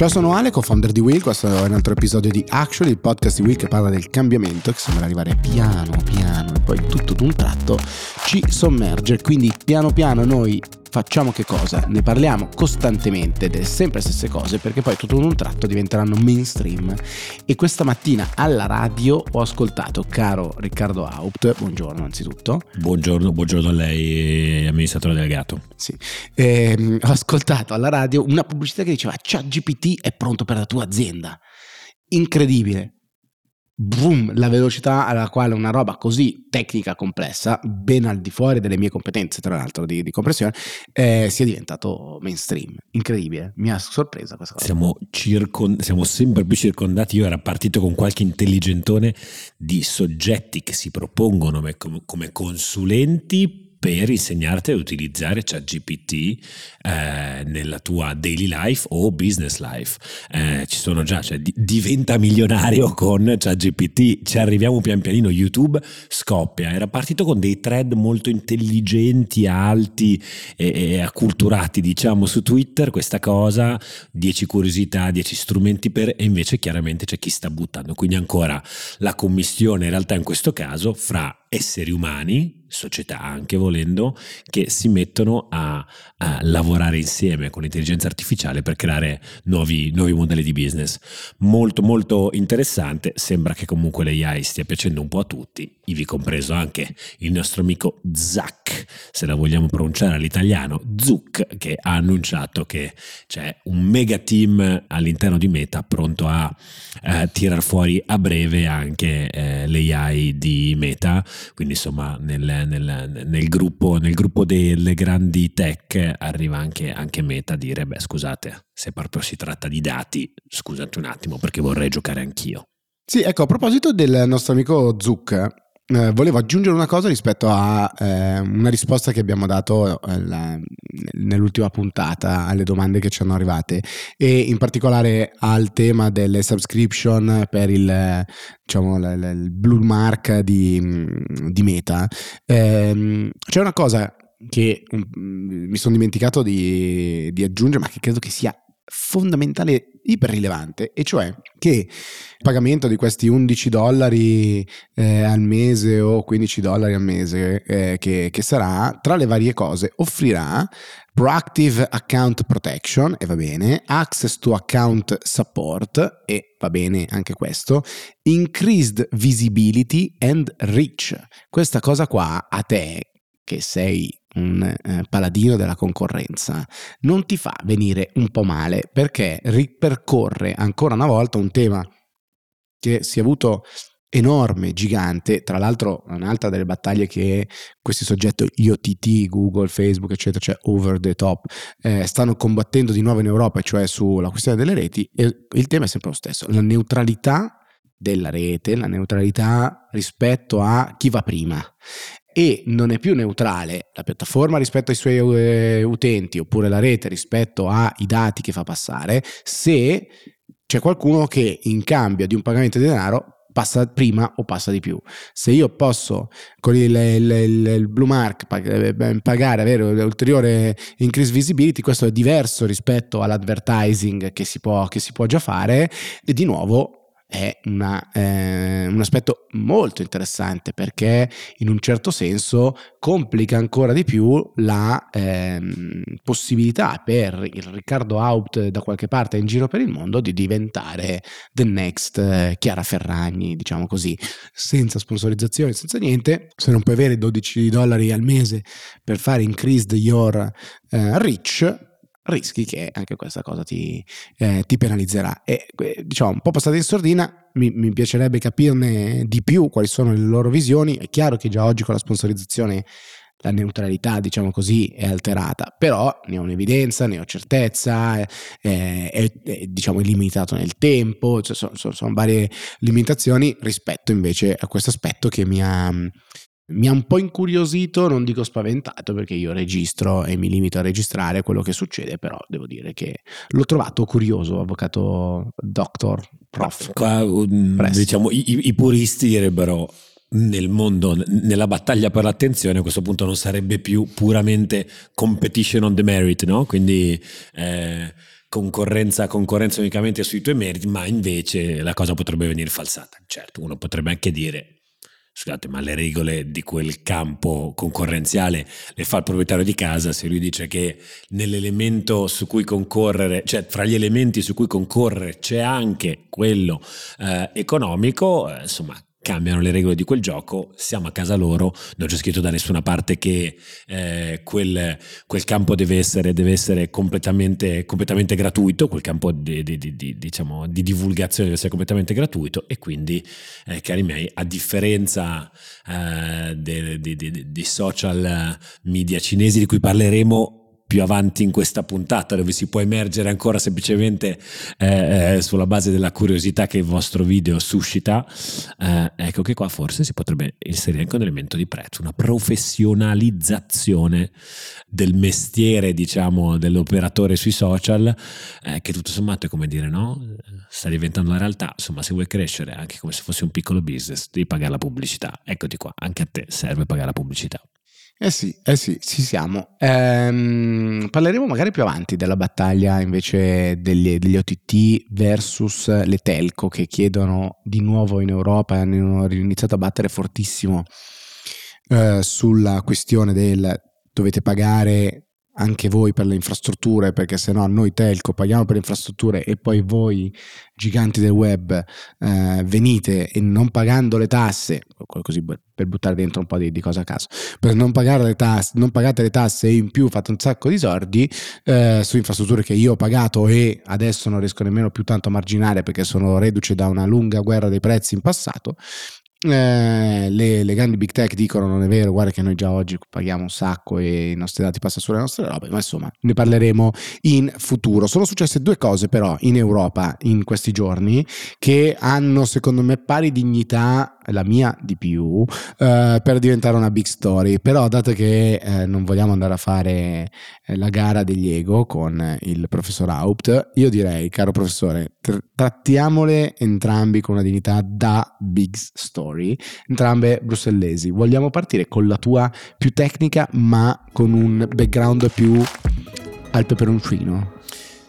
Ciao, sono Ale, co-founder di Will. Questo è un altro episodio di Actually, il podcast di Will che parla del cambiamento che sembra arrivare piano piano e poi tutto d'un tratto ci sommerge. Quindi piano piano noi facciamo che cosa? Ne parliamo costantemente delle sempre stesse cose perché poi tutto in un tratto diventeranno mainstream. E questa mattina alla radio ho ascoltato caro Riccardo Haupt, buongiorno anzitutto. Buongiorno, buongiorno a lei, amministratore delegato. Sì, ehm, ho ascoltato alla radio una pubblicità che diceva ChatGPT è pronto per la tua azienda. Incredibile boom, la velocità alla quale una roba così tecnica, complessa, ben al di fuori delle mie competenze, tra l'altro, di, di compressione, eh, sia diventato mainstream. Incredibile, mi ha sorpresa questa cosa. Siamo, circon- siamo sempre più circondati. Io ero partito con qualche intelligentone di soggetti che si propongono come, come consulenti per insegnarti ad utilizzare ChatGPT eh, nella tua daily life o business life. Eh, ci sono già, cioè di, diventa milionario con ChatGPT, ci arriviamo pian pianino, YouTube scoppia, era partito con dei thread molto intelligenti, alti e, e acculturati diciamo su Twitter, questa cosa, 10 curiosità, 10 strumenti per, e invece chiaramente c'è chi sta buttando, quindi ancora la commissione in realtà in questo caso fra esseri umani, società anche volendo, che si mettono a, a lavorare insieme con l'intelligenza artificiale per creare nuovi, nuovi, modelli di business. Molto molto interessante, sembra che comunque l'AI stia piacendo un po' a tutti, ivi compreso anche il nostro amico Se la vogliamo pronunciare all'italiano, Zuc, che ha annunciato che c'è un mega team all'interno di Meta pronto a eh, tirar fuori a breve anche eh, l'AI di Meta quindi insomma nel, nel, nel, gruppo, nel gruppo, delle grandi tech arriva anche, anche Meta a dire, beh scusate, se proprio si tratta di dati, scusate un attimo perché vorrei giocare anch'io. Sì, ecco, a proposito del nostro amico Zuck, eh, volevo aggiungere una cosa rispetto a eh, una risposta che abbiamo dato eh, la, nell'ultima puntata alle domande che ci hanno arrivate e in particolare al tema delle subscription per il, diciamo, l- il blue mark di, di Meta. Ehm, c'è una cosa che um, mi sono dimenticato di, di aggiungere ma che credo che sia fondamentale, iperrilevante, e cioè che il pagamento di questi 11 dollari eh, al mese o 15 dollari al mese eh, che, che sarà, tra le varie cose, offrirà Proactive Account Protection, e va bene, Access to Account Support, e va bene anche questo, Increased Visibility and Reach. Questa cosa qua a te, che sei un eh, paladino della concorrenza, non ti fa venire un po' male perché ripercorre ancora una volta un tema che si è avuto enorme, gigante, tra l'altro un'altra delle battaglie che questi soggetti, gli OTT, Google, Facebook, eccetera, cioè over the top, eh, stanno combattendo di nuovo in Europa, cioè sulla questione delle reti, e il tema è sempre lo stesso, la neutralità della rete, la neutralità rispetto a chi va prima e non è più neutrale la piattaforma rispetto ai suoi uh, utenti oppure la rete rispetto ai dati che fa passare se c'è qualcuno che in cambio di un pagamento di denaro passa prima o passa di più. Se io posso con il, il, il, il blue mark eh, pagare, avere ulteriore increase visibility, questo è diverso rispetto all'advertising che si può, che si può già fare e di nuovo è una, eh, un aspetto molto interessante perché in un certo senso complica ancora di più la eh, possibilità per il Riccardo Haupt da qualche parte in giro per il mondo di diventare the next eh, Chiara Ferragni, diciamo così, senza sponsorizzazione, senza niente. Se non puoi avere 12 dollari al mese per fare increased your eh, reach, rischi che anche questa cosa ti, eh, ti penalizzerà. E diciamo, un po' passata in sordina, mi, mi, piacerebbe capirne di più quali sono le loro visioni. È chiaro che già oggi con la sponsorizzazione la neutralità, diciamo così, è alterata, però ne ho un'evidenza, ne ho certezza, è, è, è diciamo, limitato nel tempo, cioè sono, sono, sono, varie limitazioni rispetto invece a questo aspetto che mi ha, mi ha un po' incuriosito, non dico spaventato perché io registro e mi limito a registrare quello che succede, però devo dire che l'ho trovato curioso, avvocato doctor, prof. Qua, um, diciamo, i, i puristi direbbero nel mondo, nella battaglia per l'attenzione, a questo punto non sarebbe più puramente competition on the merit, no? Quindi eh, concorrenza, concorrenza unicamente sui tuoi meriti, ma invece la cosa potrebbe venire falsata. Certo, uno potrebbe anche dire scusate, ma le regole di quel campo concorrenziale le fa il proprietario di casa se lui dice che nell'elemento su cui concorrere, cioè fra gli elementi su cui concorrere c'è anche quello eh, economico, eh, insomma, cambiano le regole di quel gioco, siamo a casa loro, non c'è scritto da nessuna parte che eh, quel, quel, campo deve essere, deve essere completamente, completamente, gratuito, quel campo di, di, di, diciamo, di, divulgazione deve essere completamente gratuito e quindi, eh, cari miei, a differenza eh, dei social media cinesi di cui parleremo più avanti in questa puntata dove si può emergere ancora semplicemente eh, eh, sulla base della curiosità che il vostro video suscita, eh, ecco che qua forse si potrebbe inserire anche un elemento di prezzo, una professionalizzazione del mestiere, diciamo, dell'operatore sui social, eh, che tutto sommato è come dire, no? Sta diventando la realtà, insomma, se vuoi crescere anche come se fosse un piccolo business, devi pagare la pubblicità. Eccoti qua, anche a te serve pagare la pubblicità. Eh sì, eh sì, ci siamo. Ehm, parleremo magari più avanti della battaglia invece degli, degli, OTT versus le telco che chiedono di nuovo in Europa, hanno iniziato a battere fortissimo eh, sulla questione del dovete pagare anche voi per le infrastrutture, perché se no noi telco paghiamo per le infrastrutture e poi voi giganti del web eh, venite e non pagando le tasse, così per buttare dentro un po' di, di cose a caso, per non pagare le tasse, non pagate le tasse e in più fate un sacco di soldi eh, su infrastrutture che io ho pagato e adesso non riesco nemmeno più tanto a marginare perché sono reduce da una lunga guerra dei prezzi in passato, eh, le, le, grandi big tech dicono non è vero, guarda che noi già oggi paghiamo un sacco e i nostri dati passano sulle nostre robe, ma insomma ne parleremo in futuro. Sono successe due cose però in Europa in questi giorni che hanno secondo me pari dignità la mia di più, eh, per diventare una big story. Però, dato che eh, non vogliamo andare a fare eh, la gara degli ego con il professor Haupt, io direi, caro professore, tr- trattiamole entrambi con una dignità da big story, entrambe brussellesi. Vogliamo partire con la tua più tecnica, ma con un background più al peperoncino?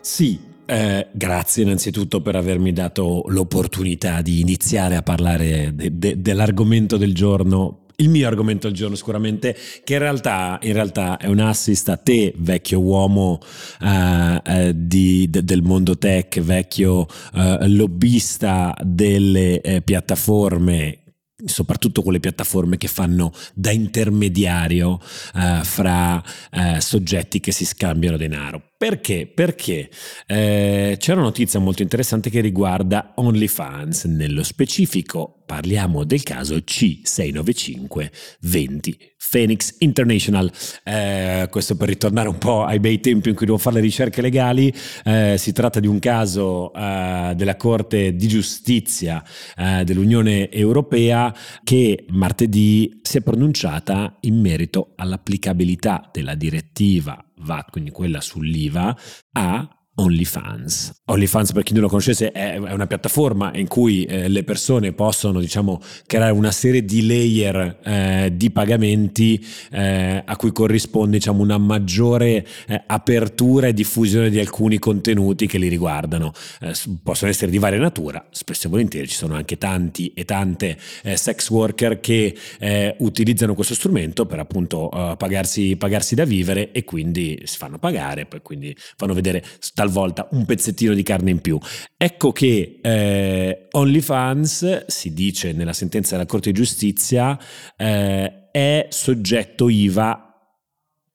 Sì, eh, grazie innanzitutto per avermi dato l'opportunità di iniziare a parlare de- de- dell'argomento del giorno il mio argomento del giorno sicuramente, che in realtà, in realtà, è un assist a te, vecchio uomo uh, uh, di, de, del mondo tech, vecchio uh, lobbista delle piattaforme soprattutto quelle piattaforme che fanno da intermediario uh, fra uh, soggetti che si scambiano denaro. Perché? Perché eh, c'è una notizia molto interessante che riguarda OnlyFans, nello specifico parliamo del caso C69520 Phoenix International. Eh, questo per ritornare un po' ai bei tempi in cui devo fare le ricerche legali, eh, si tratta di un caso eh, della Corte di Giustizia eh, dell'Unione Europea che martedì si è pronunciata in merito all'applicabilità della direttiva VAT, quindi quella sull'IVA, a OnlyFans. OnlyFans, per chi non lo conoscesse, è una piattaforma in cui eh, le persone possono, diciamo, creare una serie di layer eh, di pagamenti eh, a cui corrisponde, diciamo, una maggiore eh, apertura e diffusione di alcuni contenuti che li riguardano. Eh, possono essere di varia natura, spesso e volentieri ci sono anche tanti e tante eh, sex worker che utilizzano questo strumento per appunto pagarsi, pagarsi da vivere e quindi si fanno pagare, poi quindi fanno vedere talvolta un pezzettino di carne in più. Ecco che eh, OnlyFans, si dice nella sentenza della Corte di Giustizia, eh, è soggetto IVA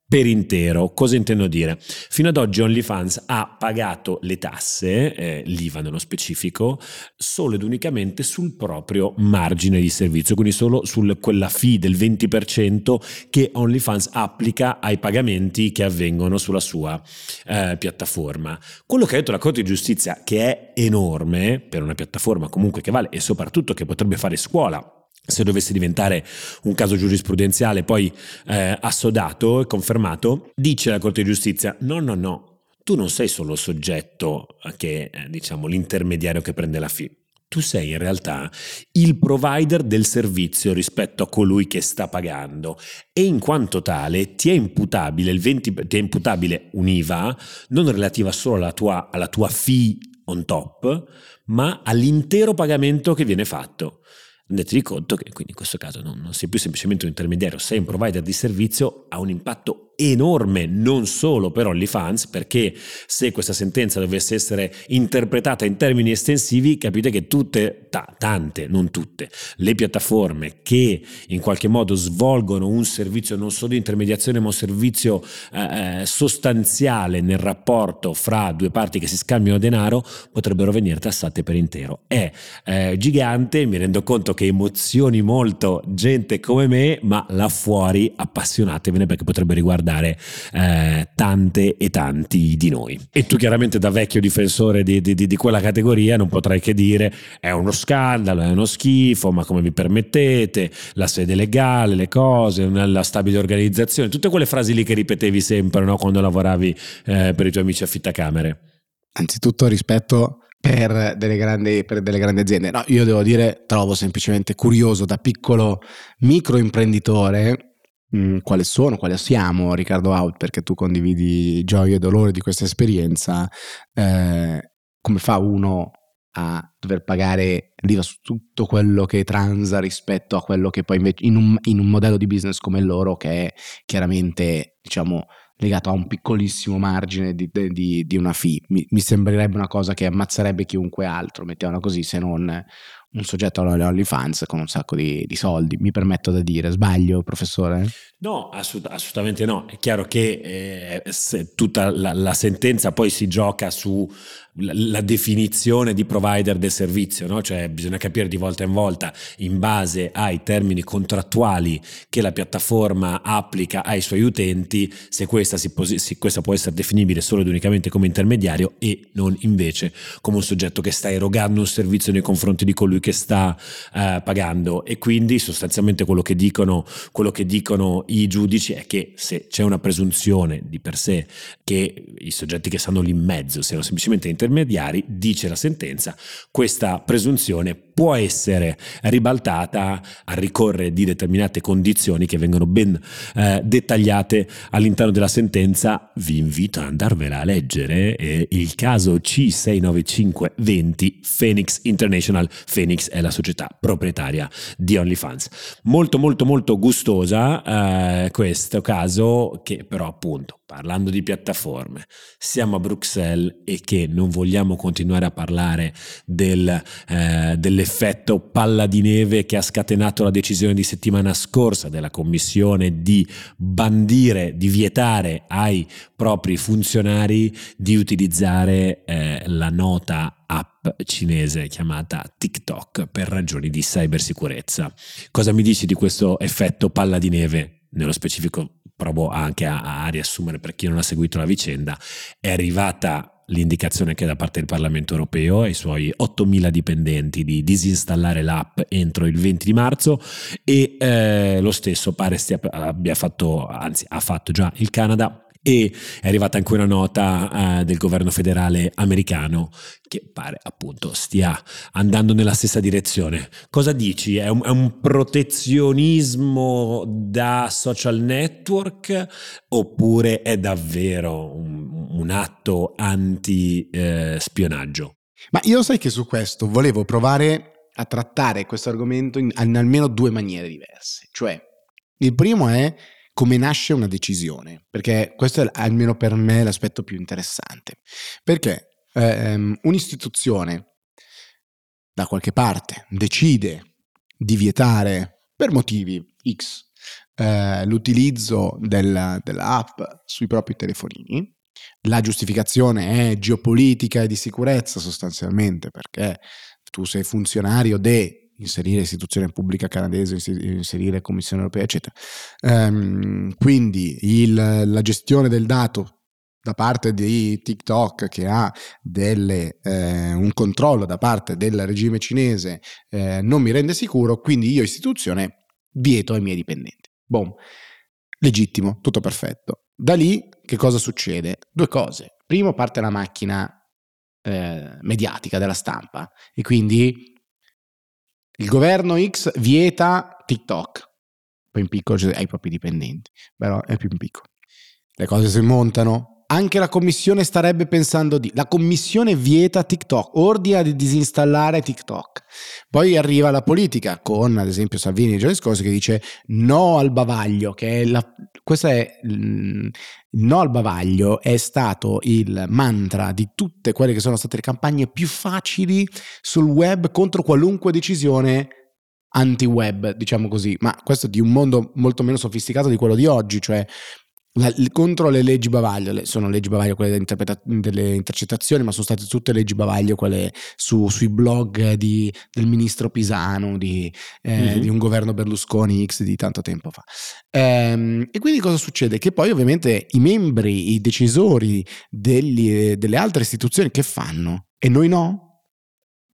per intero. Cosa intendo dire? Fino ad oggi OnlyFans ha pagato le tasse, eh, l'IVA nello specifico, solo ed unicamente sul proprio margine di servizio, quindi solo su quella fee del 20% che OnlyFans applica ai pagamenti che avvengono sulla sua eh, piattaforma. Quello che ha detto la Corte di Giustizia, che è enorme per una piattaforma comunque che vale e soprattutto che potrebbe fare scuola se dovesse diventare un caso giurisprudenziale poi eh, assodato e confermato, dice la Corte di Giustizia no, no, no, tu non sei solo soggetto che, eh, diciamo, l'intermediario che prende la fee, tu sei in realtà il provider del servizio rispetto a colui che sta pagando. E in quanto tale ti è imputabile, il 20, ti è imputabile un'IVA non relativa solo alla tua, alla tua fee on top, ma all'intero pagamento che viene fatto rendetevi conto che quindi in questo caso non, non, sei più semplicemente un intermediario, sei un provider di servizio, ha un impatto enorme non solo per OnlyFans perché se questa sentenza dovesse essere interpretata in termini estensivi capite che tutte, ta, tante, non tutte, le piattaforme che in qualche modo svolgono un servizio non solo di intermediazione ma un servizio eh, eh, sostanziale nel rapporto fra due parti che si scambiano denaro potrebbero venire tassate per intero. È eh, gigante, mi rendo conto che emozioni molto gente come me ma là fuori appassionatevene perché potrebbe riguardare riguardare eh, tante e tanti di noi. E tu chiaramente da vecchio difensore di, di, di, quella categoria non potrai che dire è uno scandalo, è uno schifo, ma come vi permettete, la sede legale, le cose, la stabile organizzazione, tutte quelle frasi lì che ripetevi sempre no, quando lavoravi eh, per i tuoi amici affittacamere. Anzitutto rispetto per delle, grandi, per delle grandi aziende. No, io devo dire, trovo semplicemente curioso da piccolo microimprenditore Mm, quale sono, quale siamo Riccardo Out, perché tu condividi gioia e dolore di questa esperienza, eh, come fa uno a dover pagare l'IVA su tutto quello che transa rispetto a quello che poi invece in un, in un modello di business come loro che è chiaramente diciamo legato a un piccolissimo margine di, di, di una fee. Mi, mi, sembrerebbe una cosa che ammazzerebbe chiunque altro mettiamola così se non un soggetto alle OnlyFans con un sacco di, di, soldi, mi permetto da dire, sbaglio professore? No, assolut- assolutamente no, è chiaro che eh, tutta la, la, sentenza poi si gioca su la definizione di provider del servizio, no? cioè bisogna capire di volta in volta in base ai termini contrattuali che la piattaforma applica ai suoi utenti se questa, si posi- se questa può essere definibile solo ed unicamente come intermediario e non invece come un soggetto che sta erogando un servizio nei confronti di colui che sta eh, pagando e quindi sostanzialmente quello che, dicono, quello che dicono i giudici è che se c'è una presunzione di per sé che i soggetti che stanno lì in mezzo siano semplicemente intermediari dice la sentenza, questa presunzione può essere ribaltata a ricorrere di determinate condizioni che vengono ben eh, dettagliate all'interno della sentenza. Vi invito ad andarvela a leggere. Eh, il caso C69520 Phoenix International. Phoenix è la società proprietaria di OnlyFans. Molto molto molto gustosa eh, questo caso che però appunto parlando di piattaforme siamo a Bruxelles e che non vogliamo continuare a parlare del, eh, delle l'effetto palla di neve che ha scatenato la decisione di settimana scorsa della Commissione di bandire, di vietare ai propri funzionari di utilizzare eh, la nota app cinese chiamata TikTok per ragioni di cybersicurezza. Cosa mi dici di questo effetto palla di neve? Nello specifico provo anche a, a riassumere per chi non ha seguito la vicenda, è arrivata l'indicazione che da parte del Parlamento europeo ai suoi 8.000 dipendenti di disinstallare l'app entro il 20 di marzo e eh, lo stesso pare stia, abbia fatto, anzi ha fatto già il Canada e è arrivata anche una nota uh, del governo federale americano che pare appunto stia andando nella stessa direzione. Cosa dici? È un, è un protezionismo da social network oppure è davvero un, un atto anti-spionaggio? Eh, Ma io sai che su questo volevo provare a trattare questo argomento in, in almeno due maniere diverse. Cioè, il primo è come nasce una decisione, perché questo è almeno per me l'aspetto più interessante. Perché ehm, un'istituzione da qualche parte decide di vietare per motivi X eh, l'utilizzo del, dell'app sui propri telefonini, la giustificazione è geopolitica e di sicurezza sostanzialmente perché tu sei funzionario de inserire istituzione pubblica canadese, inserire Commissione europea, eccetera. Um, quindi il, la gestione del dato da parte di TikTok che ha delle, eh, un controllo da parte del regime cinese eh, non mi rende sicuro, quindi io istituzione vieto ai miei dipendenti. Boom. Legittimo, tutto perfetto. Da lì che cosa succede? Due cose. Primo parte la macchina eh, mediatica della stampa e quindi il governo X vieta TikTok. Poi in piccolo cioè, hai i propri dipendenti, però è più in piccolo. Le cose si montano, anche la commissione starebbe pensando di... La commissione vieta TikTok, ordina di disinstallare TikTok. Poi arriva la politica con, ad esempio, Salvini i giorni scorsi che dice no al bavaglio, che è la... Questo è... Il no al bavaglio è stato il mantra di tutte quelle che sono state le campagne più facili sul web contro qualunque decisione anti-web, diciamo così, ma questo di un mondo molto meno sofisticato di quello di oggi, cioè la, contro le leggi bavaglio, le, sono leggi bavaglio quelle delle intercettazioni, ma sono state tutte leggi bavaglio quelle su, sui blog di, del ministro Pisano, di, eh, mm-hmm. di, un governo Berlusconi X di tanto tempo fa. Ehm, e quindi cosa succede? Che poi ovviamente i membri, i decisori degli, delle altre istituzioni che fanno? E noi no?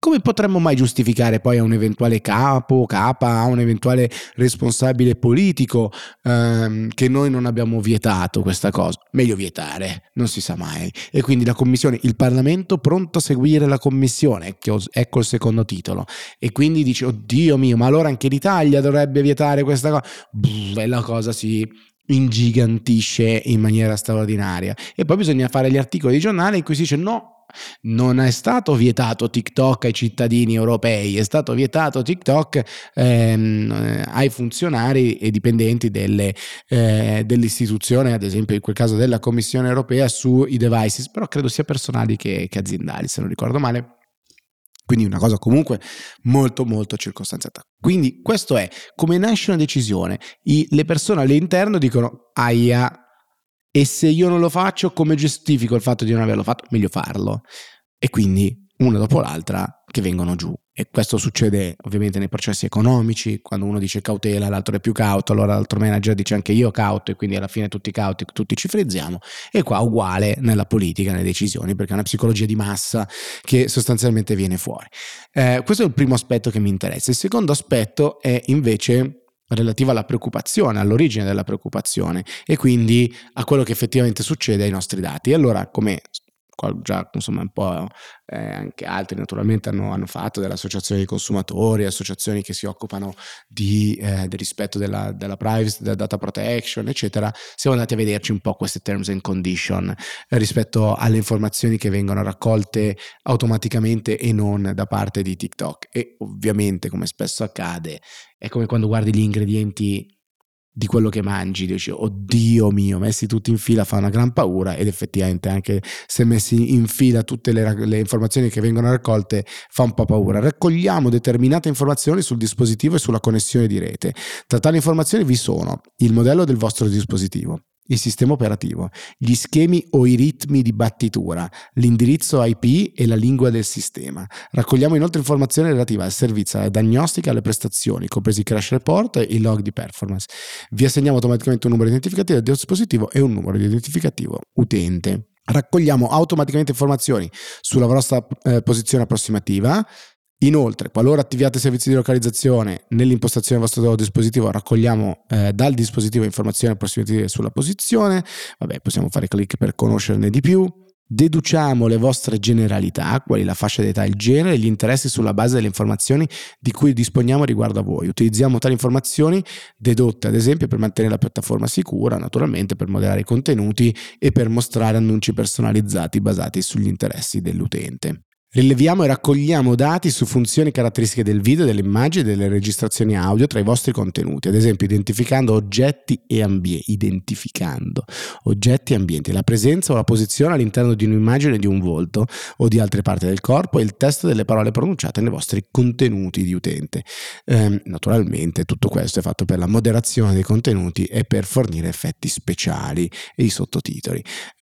Come potremmo mai giustificare poi a un eventuale capo, capa, a un eventuale responsabile politico ehm, che noi non abbiamo vietato questa cosa? Meglio vietare, non si sa mai. E quindi la commissione, il Parlamento pronto a seguire la commissione, ecco, ecco il secondo titolo. E quindi dice, oddio mio, ma allora anche l'Italia dovrebbe vietare questa cosa? e la cosa si ingigantisce in maniera straordinaria. E poi bisogna fare gli articoli di giornale in cui si dice no, non è stato vietato TikTok ai cittadini europei, è stato vietato TikTok ehm, ai funzionari e dipendenti delle, eh, dell'istituzione, ad esempio in quel caso della Commissione europea, sui devices, però credo sia personali che, che aziendali, se non ricordo male. Quindi una cosa comunque molto molto circostanziata. Quindi questo è come nasce una decisione. I, le persone all'interno dicono aia, e se io non lo faccio, come giustifico il fatto di non averlo fatto? Meglio farlo. E quindi una dopo l'altra che vengono giù. E questo succede ovviamente nei processi economici, quando uno dice cautela, l'altro è più cauto, allora l'altro manager dice anche io cauto e quindi alla fine tutti cauti, tutti ci frizziamo. E qua uguale nella politica, nelle decisioni, perché è una psicologia di massa che sostanzialmente viene fuori. Eh, questo è il primo aspetto che mi interessa. Il secondo aspetto è invece relativa alla preoccupazione, all'origine della preoccupazione e quindi a quello che effettivamente succede ai nostri dati. E allora, come già insomma un po' eh, anche altri naturalmente hanno, hanno, fatto, delle associazioni di consumatori, associazioni che si occupano di, eh, del rispetto della, della, privacy, della data protection, eccetera, siamo andati a vederci un po' queste terms and condition eh, rispetto alle informazioni che vengono raccolte automaticamente e non da parte di TikTok. E ovviamente, come spesso accade, è come quando guardi gli ingredienti di quello che mangi, dici oddio mio, messi tutti in fila fa una gran paura ed effettivamente anche se messi in fila tutte le, le, informazioni che vengono raccolte fa un po' paura. Raccogliamo determinate informazioni sul dispositivo e sulla connessione di rete. Tra tali informazioni vi sono il modello del vostro dispositivo, il sistema operativo, gli schemi o i ritmi di battitura, l'indirizzo IP e la lingua del sistema. Raccogliamo inoltre informazioni relative al servizio, alla diagnostica e alle prestazioni, compresi i crash report e i log di performance. Vi assegniamo automaticamente un numero identificativo del dispositivo e un numero identificativo utente. Raccogliamo automaticamente informazioni sulla vostra eh, posizione approssimativa, Inoltre, qualora attiviate servizi di localizzazione nell'impostazione del vostro dispositivo, raccogliamo eh, dal dispositivo informazioni approssimative sulla posizione. Vabbè, possiamo fare clic per conoscerne di più. Deduciamo le vostre generalità, quali la fascia d'età, il genere e gli interessi sulla base delle informazioni di cui disponiamo riguardo a voi. Utilizziamo tali informazioni dedotte ad esempio per mantenere la piattaforma sicura, naturalmente per moderare i contenuti e per mostrare annunci personalizzati basati sugli interessi dell'utente. Rileviamo e raccogliamo dati su funzioni e caratteristiche del video, delle immagini e delle registrazioni audio tra i vostri contenuti, ad esempio identificando oggetti e ambienti, identificando oggetti e ambienti, la presenza o la posizione all'interno di un'immagine di un volto o di altre parti del corpo e il testo delle parole pronunciate nei vostri contenuti di utente. Eh, naturalmente tutto questo è fatto per la moderazione dei contenuti e per fornire effetti speciali e i sottotitoli.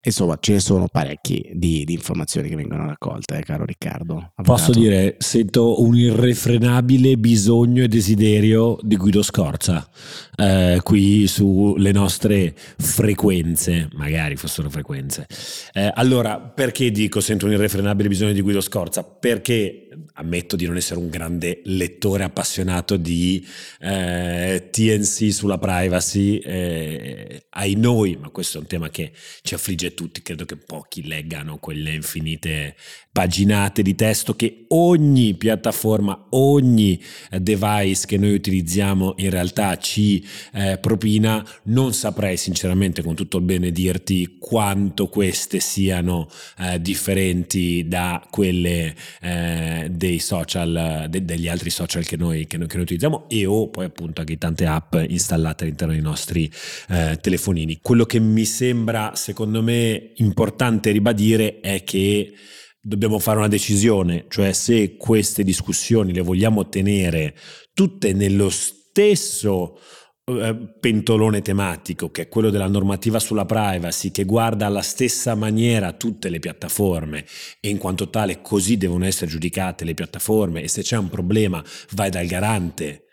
Insomma, ce ne sono parecchie di, di informazioni che vengono raccolte, eh, caro Riccardo. Avvocato. Posso dire, sento un irrefrenabile bisogno e desiderio di Guido Scorza eh, qui sulle nostre frequenze, magari fossero frequenze. Eh, allora, perché dico sento un irrefrenabile bisogno di Guido Scorza? Perché ammetto di non essere un grande lettore appassionato di eh, TNC sulla privacy, eh, ai noi, ma questo è un tema che ci affligge tutti, credo che pochi leggano quelle infinite paginate di testo che ogni piattaforma, ogni eh, device che noi utilizziamo in realtà ci eh, propina, non saprei sinceramente con tutto il bene dirti quanto queste siano eh, differenti da quelle eh, dei social, de- degli altri social che noi, che noi, che noi utilizziamo e o poi appunto anche tante app installate all'interno dei nostri eh, telefonini. Quello che mi sembra secondo me importante ribadire è che dobbiamo fare una decisione, cioè se queste discussioni le vogliamo tenere tutte nello stesso eh, pentolone tematico, che è quello della normativa sulla privacy, che guarda alla stessa maniera tutte le piattaforme e in quanto tale così devono essere giudicate le piattaforme e se c'è un problema vai dal garante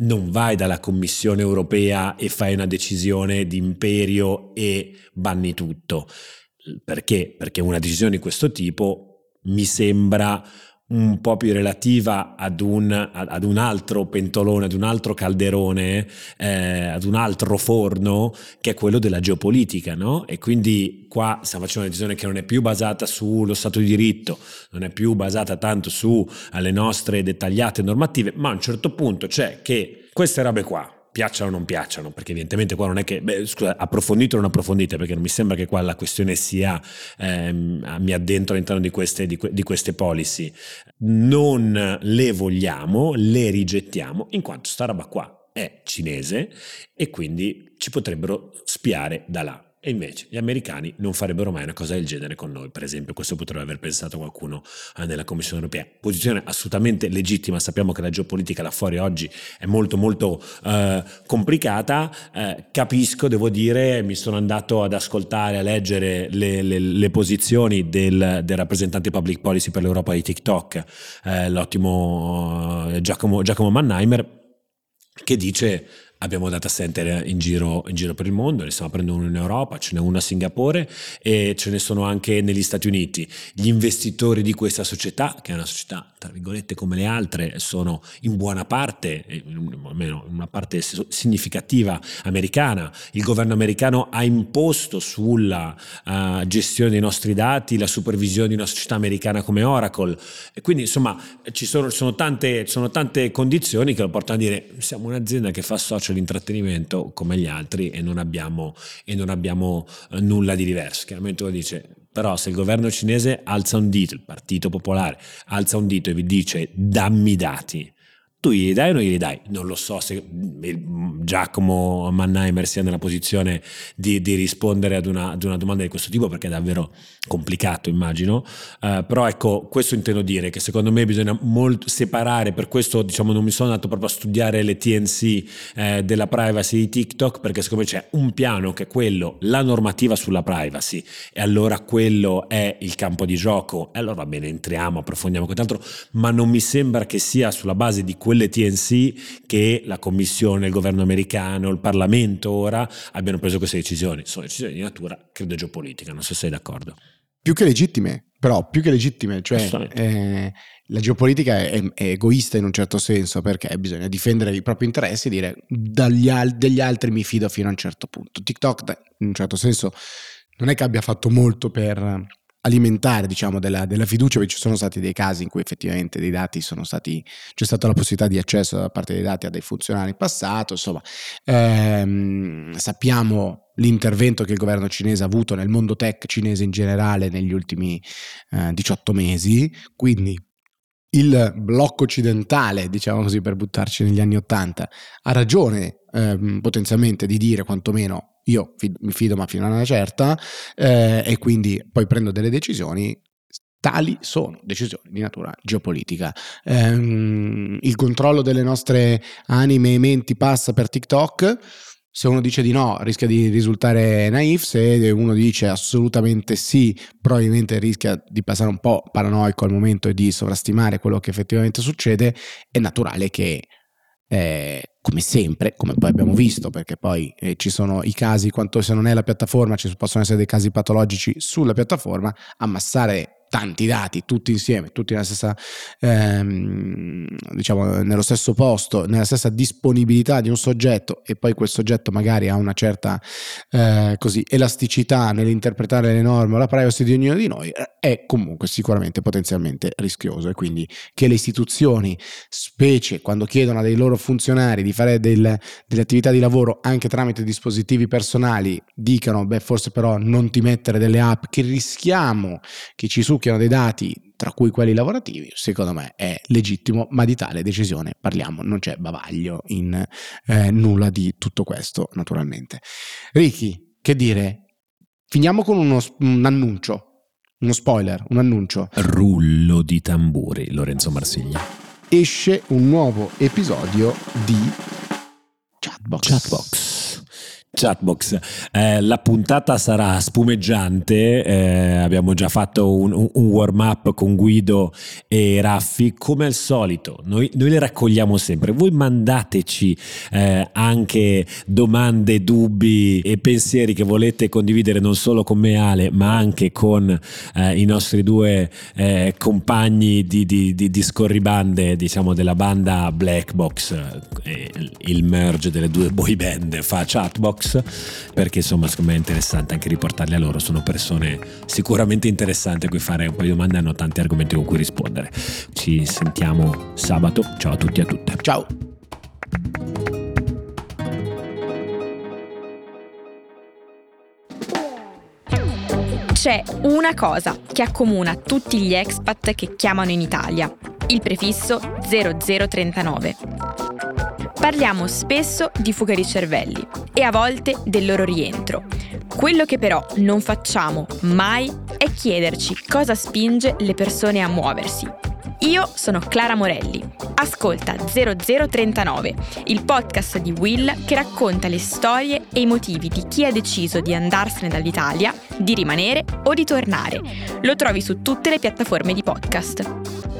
non vai dalla Commissione europea e fai una decisione di imperio e banni tutto. Perché? Perché una decisione di questo tipo mi sembra un po' più relativa ad un, ad un altro pentolone, ad un altro calderone, eh, ad un altro forno, che è quello della geopolitica, no? E quindi qua stiamo facendo una decisione che non è più basata sullo Stato di diritto, non è più basata tanto sulle nostre dettagliate normative, ma a un certo punto c'è che queste robe qua, piacciono o non piacciono, perché evidentemente qua non è che, beh, scusa, approfondite o non approfondite, perché non mi sembra che qua la questione sia ehm, mi addentro all'interno di queste, di, di queste policy, non le vogliamo, le rigettiamo, in quanto sta roba qua è cinese e quindi ci potrebbero spiare da là. E invece gli americani non farebbero mai una cosa del genere con noi, per esempio, questo potrebbe aver pensato qualcuno eh, nella Commissione europea. Posizione assolutamente legittima, sappiamo che la geopolitica là fuori oggi è molto molto eh, complicata, eh, capisco, devo dire, mi sono andato ad ascoltare, a leggere le, le, le posizioni del, del, rappresentante public policy per l'Europa di TikTok, eh, l'ottimo eh, Giacomo, Giacomo Mannheimer, che dice Abbiamo data center in giro, in giro, per il mondo, ne stiamo aprendo uno in Europa, ce n'è uno a Singapore e ce ne sono anche negli Stati Uniti. Gli investitori di questa società, che è una società tra virgolette come le altre, sono in buona parte, almeno in una parte significativa americana. Il governo americano ha imposto sulla uh, gestione dei nostri dati la supervisione di una società americana come Oracle. E quindi insomma ci sono, sono, tante, sono tante condizioni che lo portano a dire siamo un'azienda che fa social faccio l'intrattenimento come gli altri e non abbiamo, e non abbiamo eh, nulla di diverso. Chiaramente uno dice, però se il governo cinese alza un dito, il Partito Popolare alza un dito e vi dice dammi dati, tu glieli dai o non glieli dai? Non lo so se Giacomo Mannheimer sia nella posizione di, di rispondere ad una, ad una, domanda di questo tipo perché è davvero complicato immagino, uh, però ecco questo intendo dire che secondo me bisogna molto separare, per questo diciamo non mi sono andato proprio a studiare le TNC eh, della privacy di TikTok perché secondo me c'è un piano che è quello, la normativa sulla privacy e allora quello è il campo di gioco e allora va bene entriamo, approfondiamo quant'altro, ma non mi sembra che sia sulla base di quelle TNC che la Commissione, il governo americano, il Parlamento ora abbiano preso queste decisioni. Sono decisioni di natura, credo, geopolitica, non so se sei d'accordo. Più che legittime, però più che legittime, cioè eh, la geopolitica è, è, egoista in un certo senso perché bisogna difendere i propri interessi e dire al- degli altri mi fido fino a un certo punto. TikTok in un certo senso non è che abbia fatto molto per alimentare diciamo della, della, fiducia perché ci sono stati dei casi in cui effettivamente dei dati sono stati c'è stata la possibilità di accesso da parte dei dati a dei funzionari in passato insomma ehm, sappiamo l'intervento che il governo cinese ha avuto nel mondo tech cinese in generale negli ultimi eh, 18 mesi quindi il blocco occidentale, diciamo così per buttarci negli anni Ottanta, ha ragione ehm, potenzialmente di dire quantomeno io mi fido ma fino a una certa eh, e quindi poi prendo delle decisioni tali sono decisioni di natura geopolitica. Ehm, il controllo delle nostre anime e menti passa per TikTok. Se uno dice di no, rischia di risultare naif, se uno dice assolutamente sì, probabilmente rischia di passare un po' paranoico al momento e di sovrastimare quello che effettivamente succede. È naturale che eh, come sempre, come poi abbiamo visto, perché poi eh, ci sono i casi, quanto se non è la piattaforma, ci possono essere dei casi patologici sulla piattaforma, ammassare tanti dati tutti insieme, tutti stessa, ehm, diciamo, nello stesso posto, nella stessa disponibilità di un soggetto e poi quel soggetto magari ha una certa eh, così, elasticità nell'interpretare le norme o la privacy di ognuno di noi, eh, è comunque sicuramente potenzialmente rischioso. E quindi che le istituzioni, specie quando chiedono a dei loro funzionari di fare del, delle attività di lavoro anche tramite dispositivi personali, dicano, beh forse però non ti mettere delle app che rischiamo che ci su succhiano dei dati, tra cui quelli lavorativi, secondo me è legittimo, ma di tale decisione parliamo, non c'è bavaglio in eh, nulla di tutto questo, naturalmente. Ricky, che dire? Finiamo con uno, un annuncio, uno spoiler, un annuncio. Rullo di tamburi, Lorenzo Marsiglia. Esce un nuovo episodio di Chatbox. Chatbox. Chatbox, eh, la puntata sarà spumeggiante, eh, abbiamo già fatto un, un, warm up con Guido e Raffi, come al solito, noi, noi le raccogliamo sempre, voi mandateci eh, anche domande, dubbi e pensieri che volete condividere non solo con me Ale, ma anche con eh, i nostri due eh, compagni di, di, di, di, scorribande, diciamo della banda Black Box, eh, il merge delle due boy band fa Chatbox Box perché insomma secondo me è interessante anche riportarli a loro. Sono persone sicuramente interessanti a cui fare un paio di domande hanno tanti argomenti con cui rispondere. Ci sentiamo sabato. Ciao a tutti e a tutte. Ciao. C'è una cosa che accomuna tutti gli expat che chiamano in Italia, il prefisso 0039. Parliamo spesso di fuga di cervelli e a volte del loro rientro. Quello che però non facciamo mai è chiederci cosa spinge le persone a muoversi. Io sono Clara Morelli. Ascolta 0039, il podcast di Will che racconta le storie e i motivi di chi ha deciso di andarsene dall'Italia, di rimanere o di tornare. Lo trovi su tutte le piattaforme di podcast.